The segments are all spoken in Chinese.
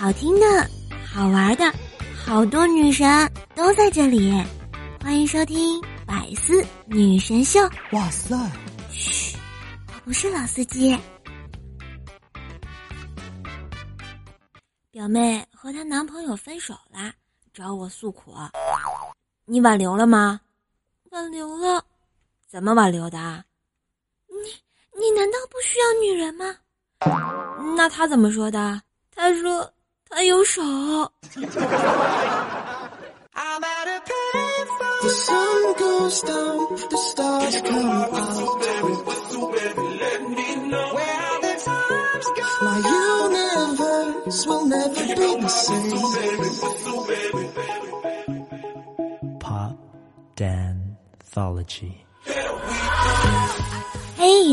好听的、好玩的，好多女神都在这里。欢迎收听《百思女神秀》。哇塞！嘘，我不是老司机。表妹和她男朋友分手了，找我诉苦。你挽留了吗？挽留了。怎么挽留的？你你难道不需要女人吗？那他怎么说的？他说他有手。Pop Danthology。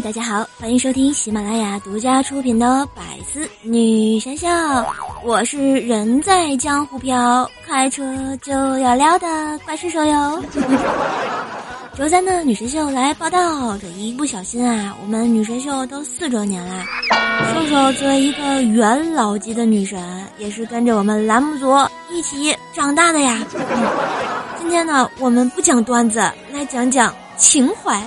大家好，欢迎收听喜马拉雅独家出品的《百思女神秀》，我是人在江湖飘，开车就要撩的怪兽手哟。周三的女神秀来报道，这一不小心啊，我们女神秀都四周年啦。瘦瘦作为一个元老级的女神，也是跟着我们栏目组一起长大的呀。今天呢，我们不讲段子，来讲讲情怀。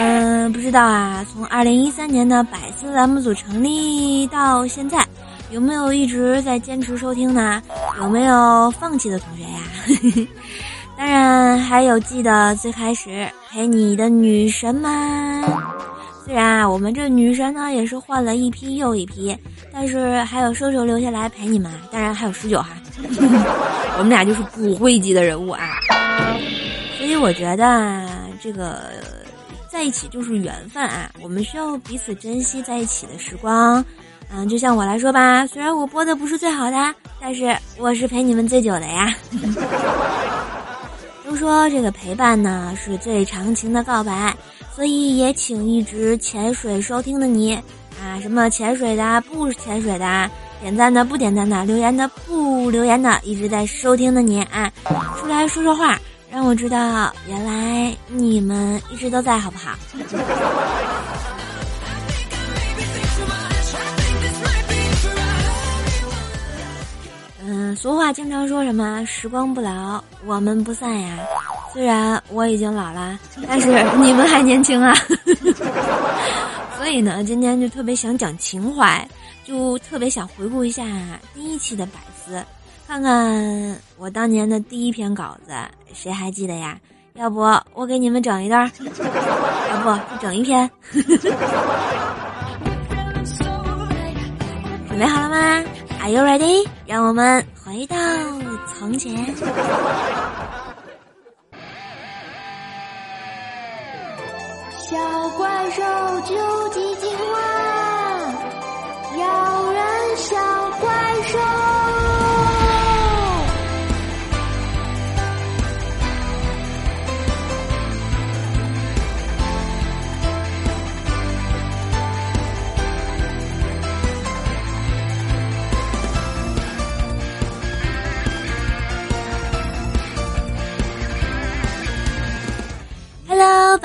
嗯，不知道啊，从二零一三年的百思栏目组成立到现在，有没有一直在坚持收听呢？有没有放弃的同学呀？当然还有记得最开始陪你的女神们。虽然啊，我们这女神呢也是换了一批又一批，但是还有瘦瘦留下来陪你们。当然还有十九哈，我们俩就是骨灰级的人物啊。所以我觉得这个。在一起就是缘分啊，我们需要彼此珍惜在一起的时光。嗯，就像我来说吧，虽然我播的不是最好的，但是我是陪你们最久的呀。都说这个陪伴呢是最长情的告白，所以也请一直潜水收听的你啊，什么潜水的不潜水的，点赞的不点赞的，留言的不留言的，一直在收听的你啊，出来说说话。让我知道，原来你们一直都在，好不好？嗯，俗话经常说什么“时光不老，我们不散”呀。虽然我已经老了，但是你们还年轻啊。所以呢，今天就特别想讲情怀，就特别想回顾一下第一期的百思。看看我当年的第一篇稿子，谁还记得呀？要不我给你们整一段，要不整一篇。准备好了吗？Are you ready？让我们回到从前。小怪兽究极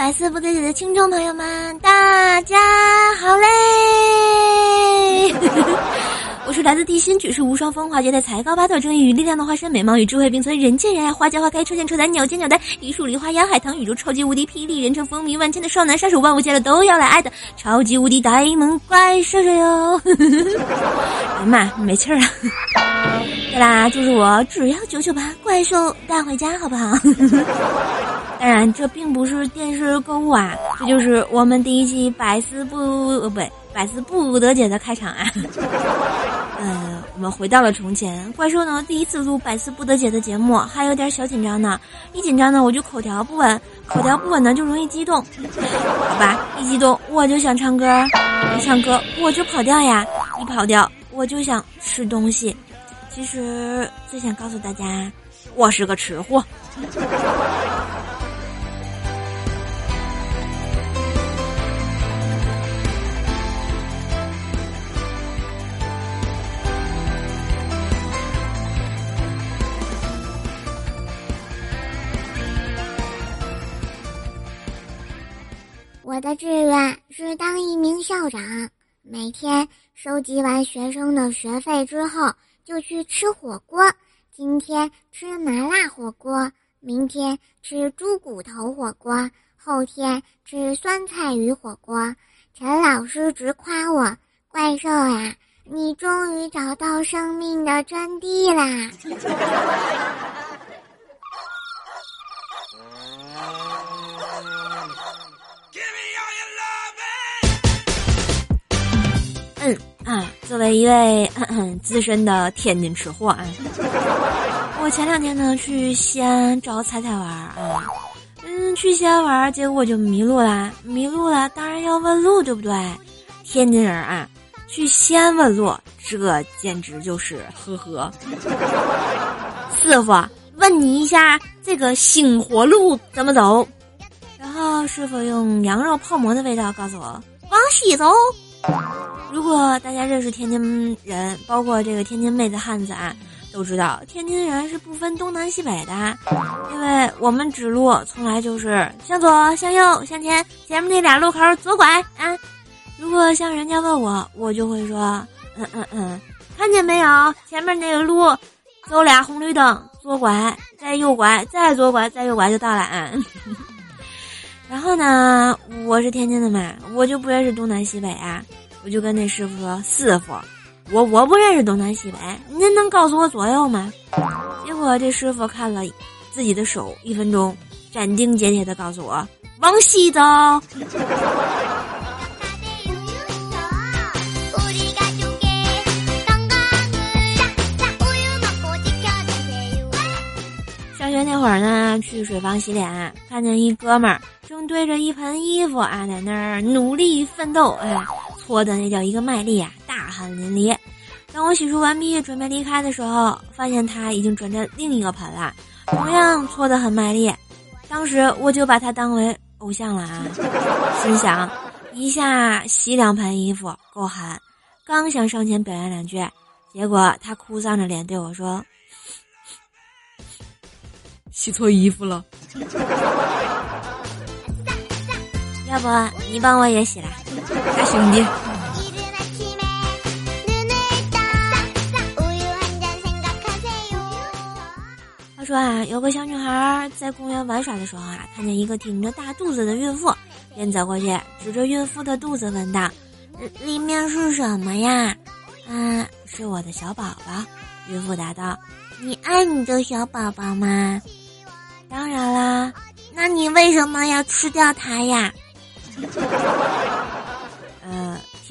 百思不得解的听众朋友们，大家好嘞！我是来自地心，举世无双，风华绝代，才高八斗，正义与力量的化身，美貌与智慧并存，人见人爱，花见花开，车见车载，鸟见鸟呆，一树梨花压海棠宇宙超级无敌霹雳，人称风靡万千的少男杀手，万物见了都要来爱的超级无敌呆萌怪兽兽哟！哎呀妈，没气儿啊！对啦，就是我，只要九九八，怪兽带回家，好不好？当然，这并不是电视购物啊，这就是我们第一期百思不呃不百思不得解的开场啊。呃，我们回到了从前，怪兽呢第一次录百思不得解的节目，还有点小紧张呢。一紧张呢，我就口条不稳，口条不稳呢就容易激动，好吧？一激动我就想唱歌，一唱歌我就跑调呀，一跑调我就想吃东西。其实最想告诉大家，我是个吃货。我的志愿是当一名校长，每天收集完学生的学费之后，就去吃火锅。今天吃麻辣火锅，明天吃猪骨头火锅，后天吃酸菜鱼火锅。陈老师直夸我：“怪兽呀，你终于找到生命的真谛啦！” 嗯啊，作为一位 资深的天津吃货啊，我前两天呢去西安找彩彩玩啊，嗯，去西安玩，结果就迷路啦，迷路了，当然要问路，对不对？天津人啊，去西安问路，这简直就是呵呵。师傅，问你一下，这个星火路怎么走？然后师傅用羊肉泡馍的味道告诉我，往西走。如果大家认识天津人，包括这个天津妹子汉子啊，都知道天津人是不分东南西北的，因为我们指路从来就是向左、向右、向前，前面那俩路口左拐啊。如果像人家问我，我就会说，嗯嗯嗯，看见没有？前面那个路，走俩红绿灯，左拐，再右拐，再左拐，再右拐就到了啊。然后呢，我是天津的嘛，我就不认识东南西北啊。我就跟那师傅说：“师傅，我我不认识东南西北，您能告诉我左右吗？”结果这师傅看了自己的手一分钟，斩钉截铁的告诉我：“往西走。”上学那会儿呢，去水房洗脸，看见一哥们儿正对着一盆衣服啊，在那儿努力奋斗，哎。搓的那叫一个卖力啊，大汗淋漓。当我洗漱完毕准备离开的时候，发现他已经转战另一个盆了，同样搓得很卖力。当时我就把他当为偶像了啊，心想一下洗两盆衣服够狠。刚想上前表扬两句，结果他哭丧着脸对我说：“洗错衣服了。”要不你帮我也洗了，大兄弟。他说啊，有个小女孩在公园玩耍的时候啊，看见一个挺着大肚子的孕妇，便走过去，指着孕妇的肚子问道：“里面是什么呀？”“啊，是我的小宝宝。”孕妇答道。“你爱你的小宝宝吗？”“当然啦。”“那你为什么要吃掉它呀？”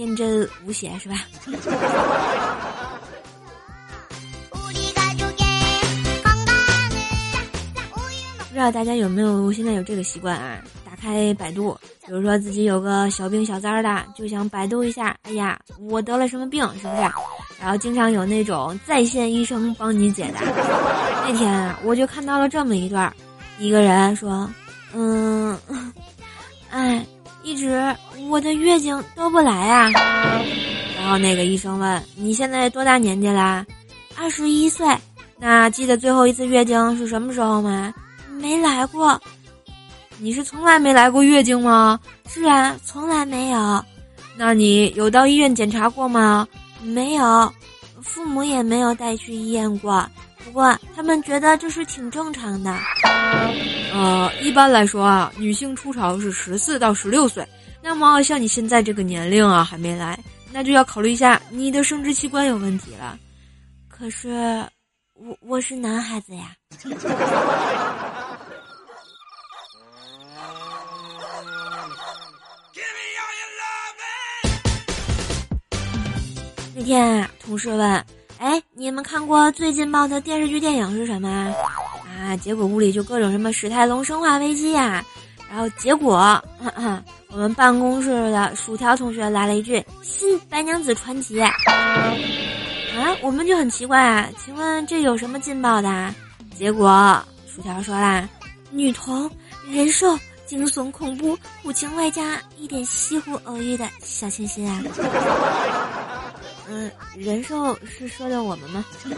天真无邪是吧？不知道大家有没有现在有这个习惯啊？打开百度，比如说自己有个小病小灾的，就想百度一下，哎呀，我得了什么病，是不是？然后经常有那种在线医生帮你解答。那天，我就看到了这么一段，一个人说：“嗯，哎。”一直我的月经都不来啊，然后那个医生问：“你现在多大年纪啦？”“二十一岁。”“那记得最后一次月经是什么时候吗？”“没来过。”“你是从来没来过月经吗？”“是啊，从来没有。”“那你有到医院检查过吗？”“没有。”“父母也没有带去医院过。”不过他们觉得这是挺正常的。呃，一般来说啊，女性初潮是十四到十六岁。那么像你现在这个年龄啊，还没来，那就要考虑一下你的生殖器官有问题了。可是，我我是男孩子呀。那天啊，同事问。哎，你们看过最劲爆的电视剧电影是什么啊？啊结果屋里就各种什么史泰龙生化危机呀，然后结果我们办公室的薯条同学来了一句《新白娘子传奇》，啊，我们就很奇怪啊，请问这有什么劲爆的？结果薯条说啦，女同人兽惊悚恐怖苦情外加一点西湖偶遇的小清新啊。嗯，人兽是说的我们吗？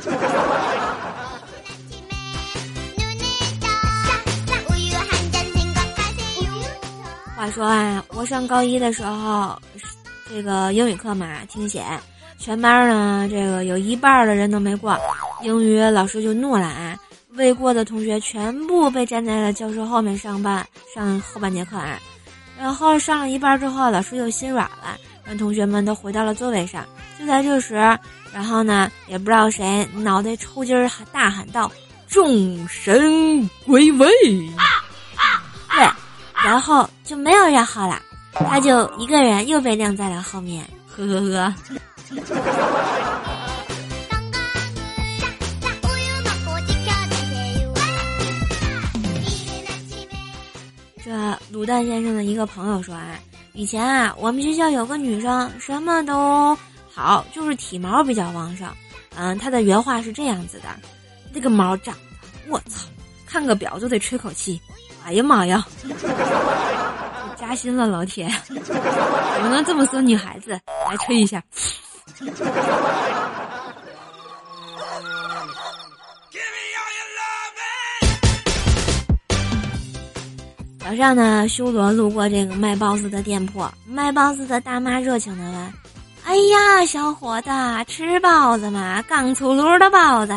话说啊，我上高一的时候，这这个英语课嘛，听写，全班呢这个有一半的人都没过，英语老师就怒了啊，未过的同学全部被站在了教室后面上半上后半节课啊，然后上了一半之后，老师又心软了，让同学们都回到了座位上。就在这时，然后呢，也不知道谁脑袋抽筋儿，大喊道：“众神归位！”对，然后就没有然后了，他就一个人又被晾在了后面，呵呵呵。这卤蛋先生的一个朋友说啊，以前啊，我们学校有个女生什么都好，就是体毛比较旺盛。嗯，她的原话是这样子的：这个毛长的，我操，看个表就得吹口气。哎呀妈呀！加薪了，老铁，怎么能这么说女孩子？来吹一下。早上呢，修罗路过这个卖包子的店铺，卖包子的大妈热情的问：“哎呀，小伙子，吃包子吗？刚出炉的包子。”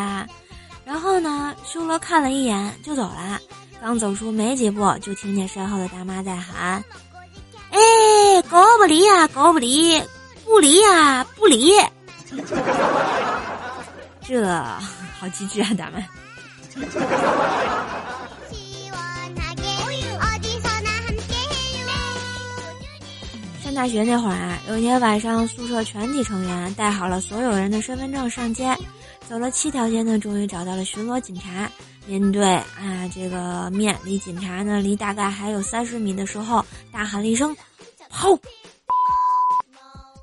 然后呢，修罗看了一眼就走了。刚走出没几步，就听见身后的大妈在喊：“哎，狗不理呀，狗不理，不理呀，不理。”这好机智啊，大妈。大学那会儿啊，有一天晚上，宿舍全体成员带好了所有人的身份证上街，走了七条街呢，终于找到了巡逻警察。面对啊，这个面离警察呢，离大概还有三十米的时候，大喊了一声“跑”，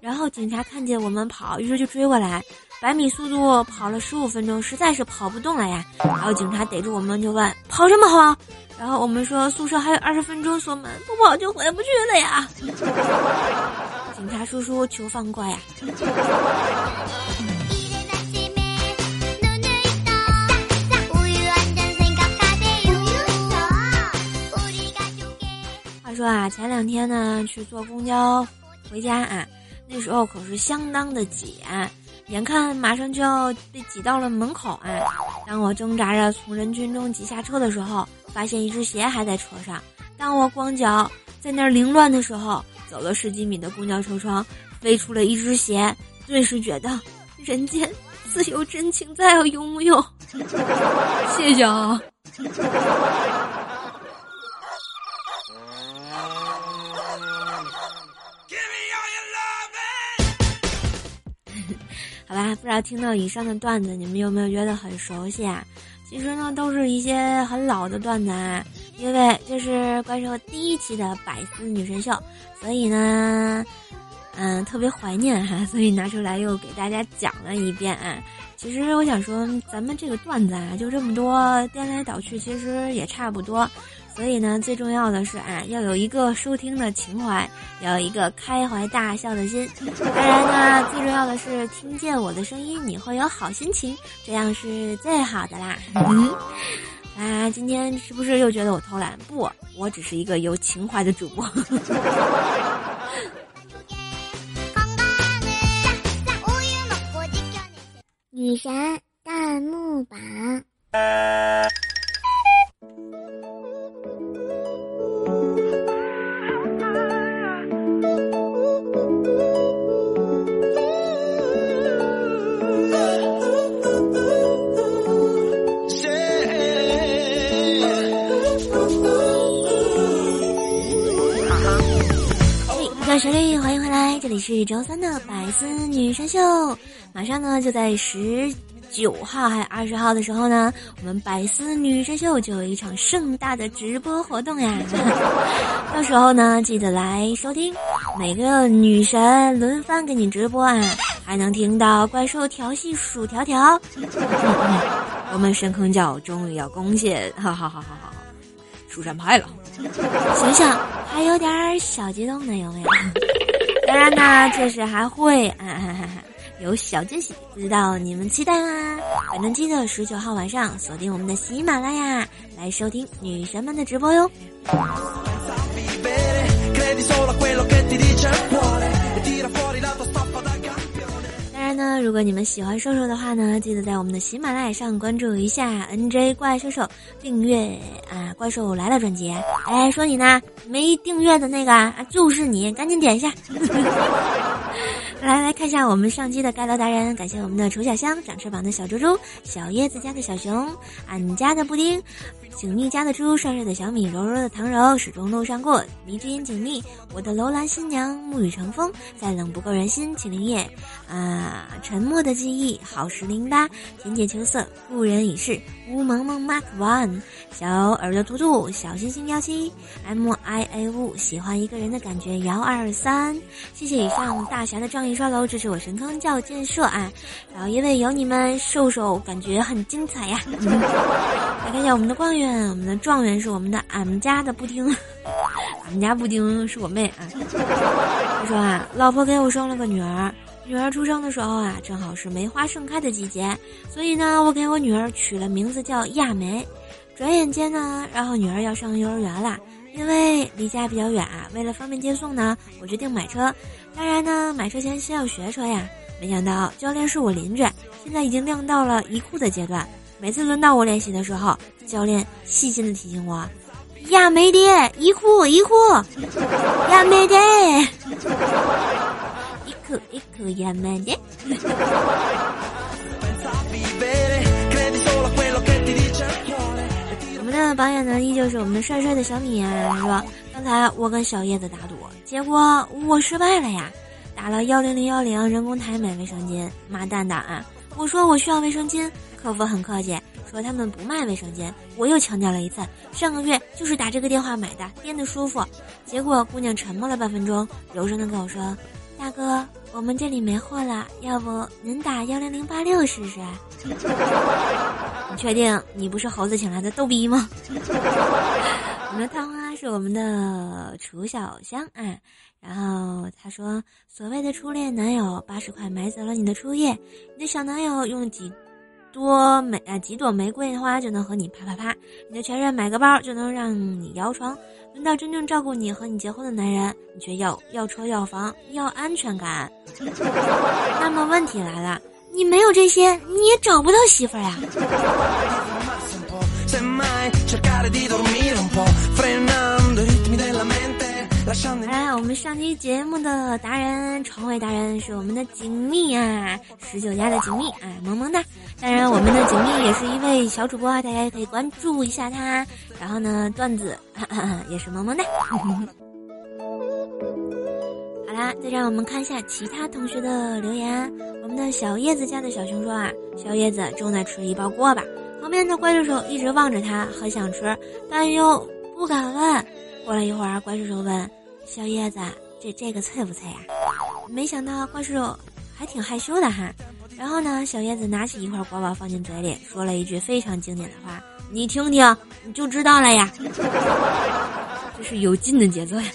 然后警察看见我们跑，于是就追过来，百米速度跑了十五分钟，实在是跑不动了呀。然后警察逮住我们就问：“跑什么跑？”然后我们说：“宿舍还有二十分钟锁门，不跑就回不去了呀。”警察叔叔求放过呀。话说啊，前两天呢去坐公交回家啊，那时候可是相当的挤，眼看马上就要被挤到了门口啊。当我挣扎着从人群中挤下车的时候，发现一只鞋还在车上。当我光脚在那儿凌乱的时候，走了十几米的公交车窗飞出了一只鞋，顿时觉得人间自有真情在啊，有木有？谢谢啊。好吧，不知道听到以上的段子，你们有没有觉得很熟悉啊？其实呢，都是一些很老的段子啊。因为这是怪兽第一期的百思女神秀，所以呢，嗯，特别怀念哈，所以拿出来又给大家讲了一遍啊。其实我想说，咱们这个段子啊，就这么多，颠来倒去，其实也差不多。所以呢，最重要的是啊，要有一个收听的情怀，要有一个开怀大笑的心。当然呢，最重要的是听见我的声音，你会有好心情，这样是最好的啦。啊，今天是不是又觉得我偷懒？不，我只是一个有情怀的主播。女神弹幕榜。是周三的百思女神秀。马上呢，就在十九号还有二十号的时候呢，我们百思女神秀就有一场盛大的直播活动呀。到时候呢，记得来收听，每个女神轮番给你直播啊，还能听到怪兽调戏薯条条。我们深坑教终于要攻陷，哈哈哈哈哈，蜀山派了。想想还有点小激动呢，有没有？当然呢，就是还会啊有小惊喜，不知道你们期待吗？反正记得十九号晚上锁定我们的喜马拉雅来收听女神们的直播哟。呢，如果你们喜欢瘦瘦的话呢，记得在我们的喜马拉雅上关注一下 NJ 怪兽兽，订阅啊怪兽来了专辑。哎，说你呢，没订阅的那个啊，就是你，赶紧点一下。来来看一下我们上期的盖楼达人，感谢我们的丑小香、长翅膀的小猪猪、小叶子家的小熊、俺家的布丁、景蜜家的猪、帅帅的小米、柔柔的唐柔、始终路上过、迷之音景蜜、我的楼兰新娘、沐雨成风、再冷不够人心、秦灵叶、啊沉默的记忆、好时零八、浅浅秋色、故人已逝、乌萌萌 Mark One、小耳朵图图、小星星幺七、M I A 五、喜欢一个人的感觉幺二三，谢谢以上大侠的仗义。刷楼支持我神坑教建设啊，然后因为有你们，瘦瘦感觉很精彩呀。来看一下我们的状元，我们的状元是我们的俺们家的布丁，俺们家布丁是我妹啊。他说啊，老婆给我生了个女儿，女儿出生的时候啊，正好是梅花盛开的季节，所以呢，我给我女儿取了名字叫亚梅。转眼间呢，然后女儿要上幼儿园了。因为离家比较远啊，为了方便接送呢，我决定买车。当然呢，买车前先要学车呀。没想到教练是我邻居，现在已经亮到了一库的阶段。每次轮到我练习的时候，教练细心的提醒我：“亚美爹，一库一库，亚美爹，一库一库亚美”那榜眼呢，依旧是我们帅帅的小米啊，是吧？刚才我跟小叶子打赌，结果我失败了呀，打了幺零零幺零人工台买卫生巾，妈蛋的啊！我说我需要卫生巾，客服很客气，说他们不卖卫生巾。我又强调了一次，上个月就是打这个电话买的，垫的舒服。结果姑娘沉默了半分钟，柔声的跟我说：“大哥，我们这里没货了，要不您打幺零零八六试试？” 你确定你不是猴子请来的逗逼吗？我们的探花是我们的楚小香啊，然后他说：“所谓的初恋男友，八十块买走了你的初夜，你的小男友用几多美啊几朵玫瑰花就能和你啪啪啪，你的前任买个包就能让你摇床，轮到真正照顾你和你结婚的男人，你却要要车要房要安全感。那么问题来了。”你没有这些，你也找不到媳妇儿呀。来，我们上期节目的达人，床位达人是我们的锦觅啊，十九家的锦觅，哎，萌萌哒。当然，我们的锦觅也是一位小主播，大家也可以关注一下他。然后呢，段子也是萌萌哒。好啦，再让我们看一下其他同学的留言。我们的小叶子家的小熊说啊，小叶子正在吃一包锅巴，旁边的怪兽手一直望着他，很想吃，但又不敢问。过了一会儿，怪兽手问小叶子：“这这个脆不脆呀？”没想到怪兽手还挺害羞的哈。然后呢，小叶子拿起一块锅巴放进嘴里，说了一句非常经典的话：“你听听，你就知道了呀。”这是有劲的节奏呀。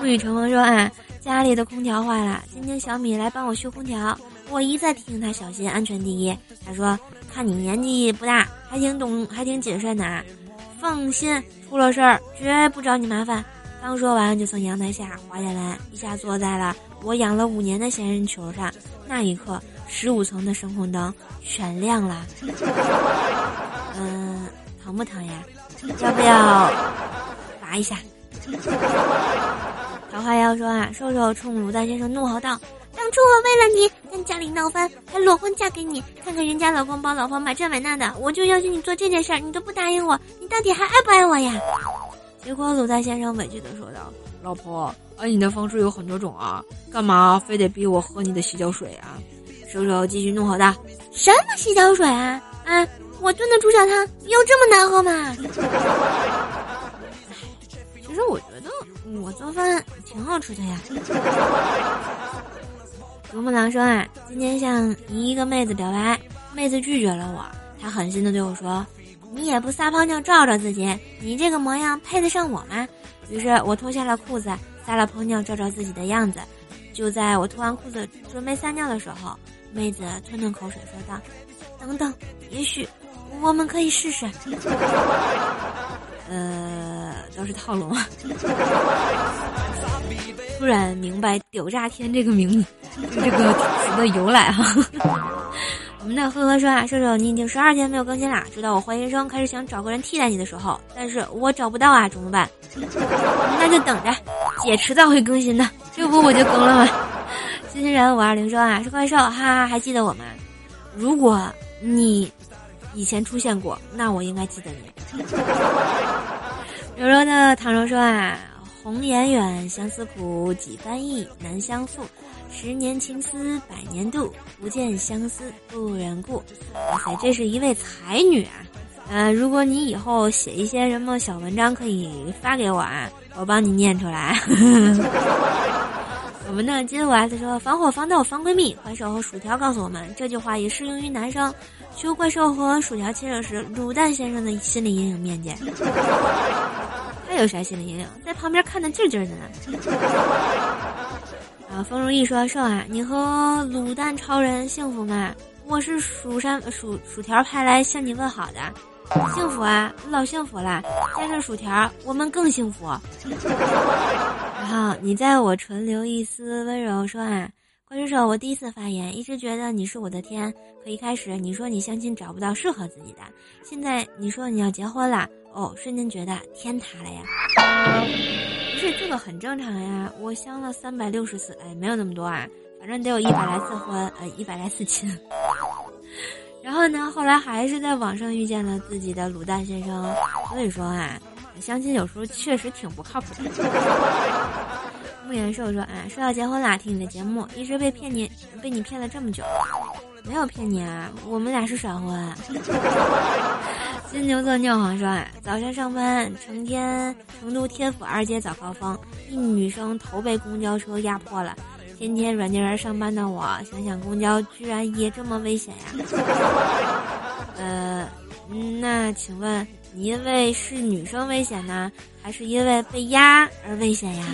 沐雨成风说：“啊，家里的空调坏了，今天小米来帮我修空调。我一再提醒他小心，安全第一。他说：看你年纪不大，还挺懂，还挺谨慎的啊。放心，出了事儿绝不找你麻烦。刚说完，就从阳台下滑下来，一下坐在了我养了五年的仙人球上。那一刻，十五层的声控灯全亮了。嗯，疼不疼呀？要不要拔一下？”桃花妖说啊，瘦瘦冲卤蛋先生怒吼道：“当初我为了你跟家里闹翻，还裸婚嫁给你，看看人家老公帮老婆买这买那的，我就要求你做这件事儿，你都不答应我，你到底还爱不爱我呀？”结果鲁大先生委屈的说道：“老婆，爱你的方式有很多种啊，干嘛非得逼我喝你的洗脚水啊？”瘦瘦继续怒吼道：“什么洗脚水啊？啊，我炖的猪脚汤有这么难喝吗？” 其实我觉得我做饭挺好吃的呀。如木狼说啊，今天向一个妹子表白，妹子拒绝了我，她狠心的对我说：“你也不撒泡尿照照自己，你这个模样配得上我吗？”于是我脱下了裤子，撒了泡尿照照自己的样子。就在我脱完裤子准备撒尿的时候，妹子吞吞口水说道：“等等，也许我们可以试试。”呃，都是套路吗？突然明白“屌炸天”这个名字这个词的由来哈。我们的呵呵说啊，射手，你已经十二天没有更新啦，直到我怀疑生开始想找个人替代你的时候，但是我找不到啊，怎么办？那就等着，姐迟早会更新的，这不我就更了吗？新人五二零说啊，是怪兽，哈哈，还记得我吗？如果你以前出现过，那我应该记得你。柔柔的唐柔说啊，红颜远，相思苦，几番意，难相负。十年情丝百年度，不见相思不忍顾。哇塞，这是一位才女啊！呃，如果你以后写一些什么小文章，可以发给我啊，我帮你念出来。我们的金五 S 说：防火防盗防闺蜜，怪兽和薯条告诉我们这句话也适用于男生。求怪兽和薯条亲热时，卤蛋先生的心理阴影面积。他有啥心理阴影？在旁边看的劲劲的呢。啊，风如意说：“瘦啊，你和卤蛋超人幸福吗？我是蜀山薯薯条派来向你问好的，幸福啊，老幸福了。加上薯条，我们更幸福。然后你在我唇留一丝温柔，说啊，怪兽手，我第一次发言，一直觉得你是我的天。可一开始你说你相亲找不到适合自己的，现在你说你要结婚了，哦，瞬间觉得天塌了呀。”这这个很正常呀，我相了三百六十次，哎，没有那么多啊，反正得有一百来次婚，呃，一百来次亲。然后呢，后来还是在网上遇见了自己的卤蛋先生，所以说啊，相亲有时候确实挺不靠谱的。木言寿说啊，说要结婚啦，听你的节目，一直被骗你，被你骗了这么久，没有骗你啊，我们俩是闪婚。金牛座尿黄说：“早上上班，成天成都天府二街早高峰，一女生头被公交车压迫了。天天软件园上班的我，想想公交居然也这么危险呀！呃，那请问你因为是女生危险呢，还是因为被压而危险呀？”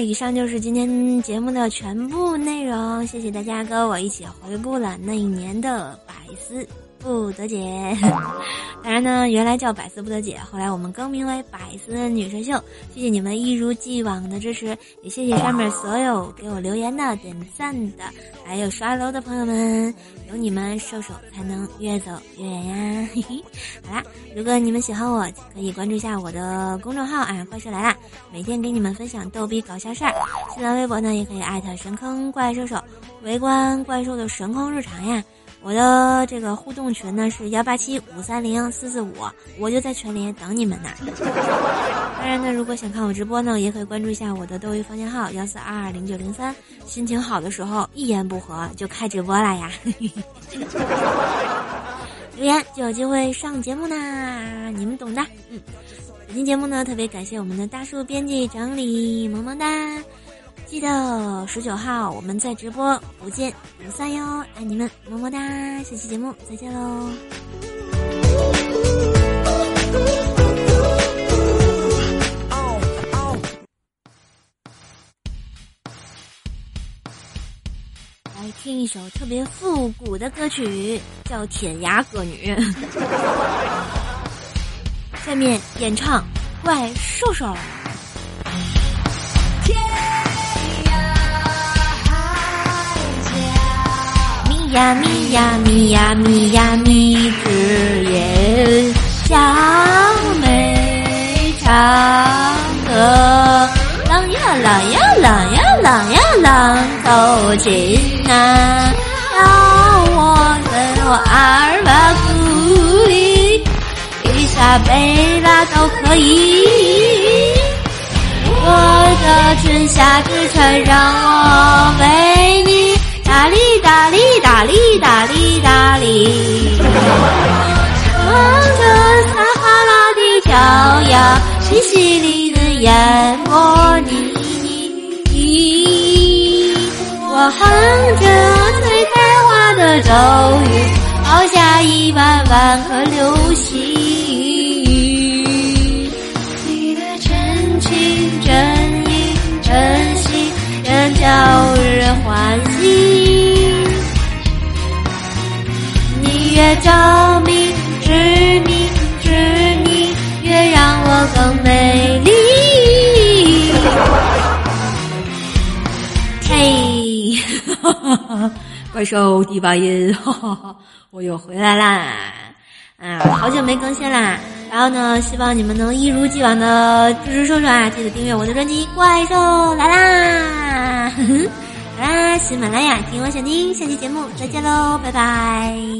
以上就是今天节目的全部内容。谢谢大家跟我一起回顾了那一年的百思。不得解，当然呢，原来叫百思不得解，后来我们更名为百思女神秀。谢谢你们一如既往的支持，也谢谢上面所有给我留言的、点赞的，还有刷楼的朋友们，有你们，瘦瘦才能越走越远呀！嘿嘿，好啦，如果你们喜欢我，可以关注一下我的公众号啊，怪兽来啦，每天给你们分享逗逼搞笑事儿。新浪微博呢，也可以艾特神坑怪兽兽，围观怪兽的神坑日常呀。我的这个互动群呢是幺八七五三零四四五，我就在群里等你们呢。当然呢，如果想看我直播呢，也可以关注一下我的斗鱼房间号幺四二二零九零三。心情好的时候，一言不合就开直播了呀。留言就有机会上节目呢，你们懂的。嗯，本期节目呢，特别感谢我们的大树编辑整理，萌萌哒。记得十九号我们在直播，不见不散哟！爱你们，么么哒！下期节目再见喽！来听一首特别复古的歌曲，叫《舔牙歌女》。下面演唱怪兽兽。呀咪呀咪呀咪呀咪，只言小妹唱歌，郎呀郎呀郎呀郎呀郎走近呐，让我跟我二八姑里，伊莎贝拉都可以，我的春夏之春让我为你。大哩大哩大哩大哩大哩，望着撒哈拉的骄阳，西西里的烟波你你，我哼着最开花的咒语，抛下一万万颗流星，你的真情真意真心，真叫人欢喜。着迷，痴迷，痴迷，越让我更美丽。嘿，怪兽第八音，我又回来啦！啊，好久没更新啦。然后呢，希望你们能一如既往的支持叔叔啊！记得订阅我的专辑《怪兽来啦》哼哼。好啦，喜马拉雅听我想听，下期节目再见喽，拜拜。